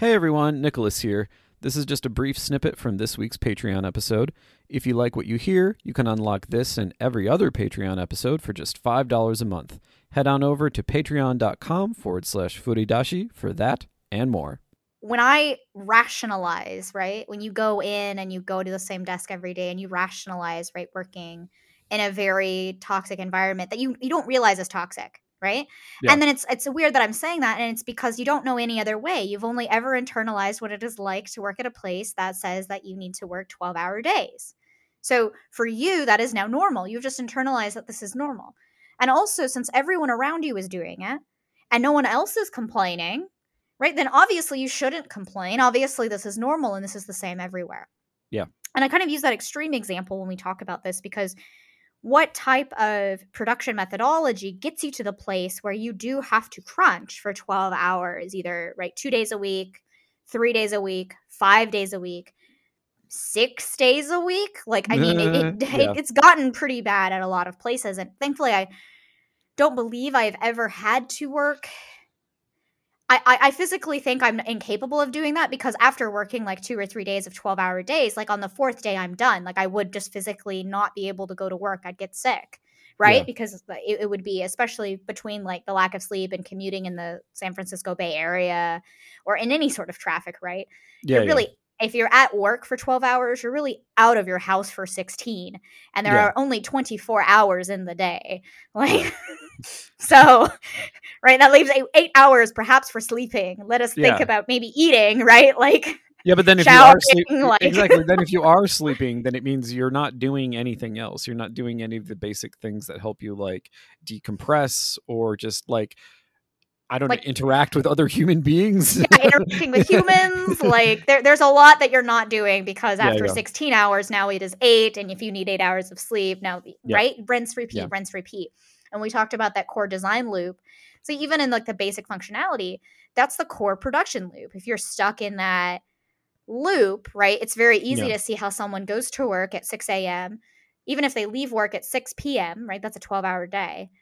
Hey everyone, Nicholas here. This is just a brief snippet from this week's Patreon episode. If you like what you hear, you can unlock this and every other Patreon episode for just $5 a month. Head on over to patreon.com forward slash furidashi for that and more. When I rationalize, right, when you go in and you go to the same desk every day and you rationalize, right, working in a very toxic environment that you, you don't realize is toxic, right? Yeah. And then it's it's weird that I'm saying that and it's because you don't know any other way. You've only ever internalized what it is like to work at a place that says that you need to work 12-hour days. So for you that is now normal. You've just internalized that this is normal. And also since everyone around you is doing it and no one else is complaining, right? Then obviously you shouldn't complain. Obviously this is normal and this is the same everywhere. Yeah. And I kind of use that extreme example when we talk about this because what type of production methodology gets you to the place where you do have to crunch for 12 hours either right 2 days a week 3 days a week 5 days a week 6 days a week like i mean it, it, Yeah. it, it's gotten pretty bad at a lot of places and thankfully i don't believe i've ever had to work I, I, I physically think I'm incapable of doing that because after working like two or three days of 12 hour days, like on the fourth day, I'm done. Like I would just physically not be able to go to work. I'd get sick, right? Yeah. Because it, it would be, especially between like the lack of sleep and commuting in the San Francisco Bay Area or in any sort of traffic, right? Yeah, you're yeah. really, if you're at work for 12 hours, you're really out of your house for 16. And there Yeah. are only 24 hours in the day. Like, so, right, that leaves eight, eight hours perhaps for sleeping. Let us think Yeah. about maybe eating, right? Like, Yeah, but then if you are sleeping, like- exactly, then if you are sleeping, then it means you're not doing anything else. You're not doing any of the basic things that help you like decompress or just like I don't Like- know, interact with other human beings. yeah, interacting with humans. Like, there, there's a lot that you're not doing because after yeah. 16 hours, now it is eight. And if you need eight hours of sleep, now, Yeah. right? Rinse, repeat, Yeah. rinse, repeat. And we talked about that core design loop. So even in like the basic functionality, that's the core production loop. If you're stuck in that loop, right, it's very easy Yeah. to see how someone goes to work at 6 a.m., even if they leave work at 6 p.m., right? That's a 12 hour day.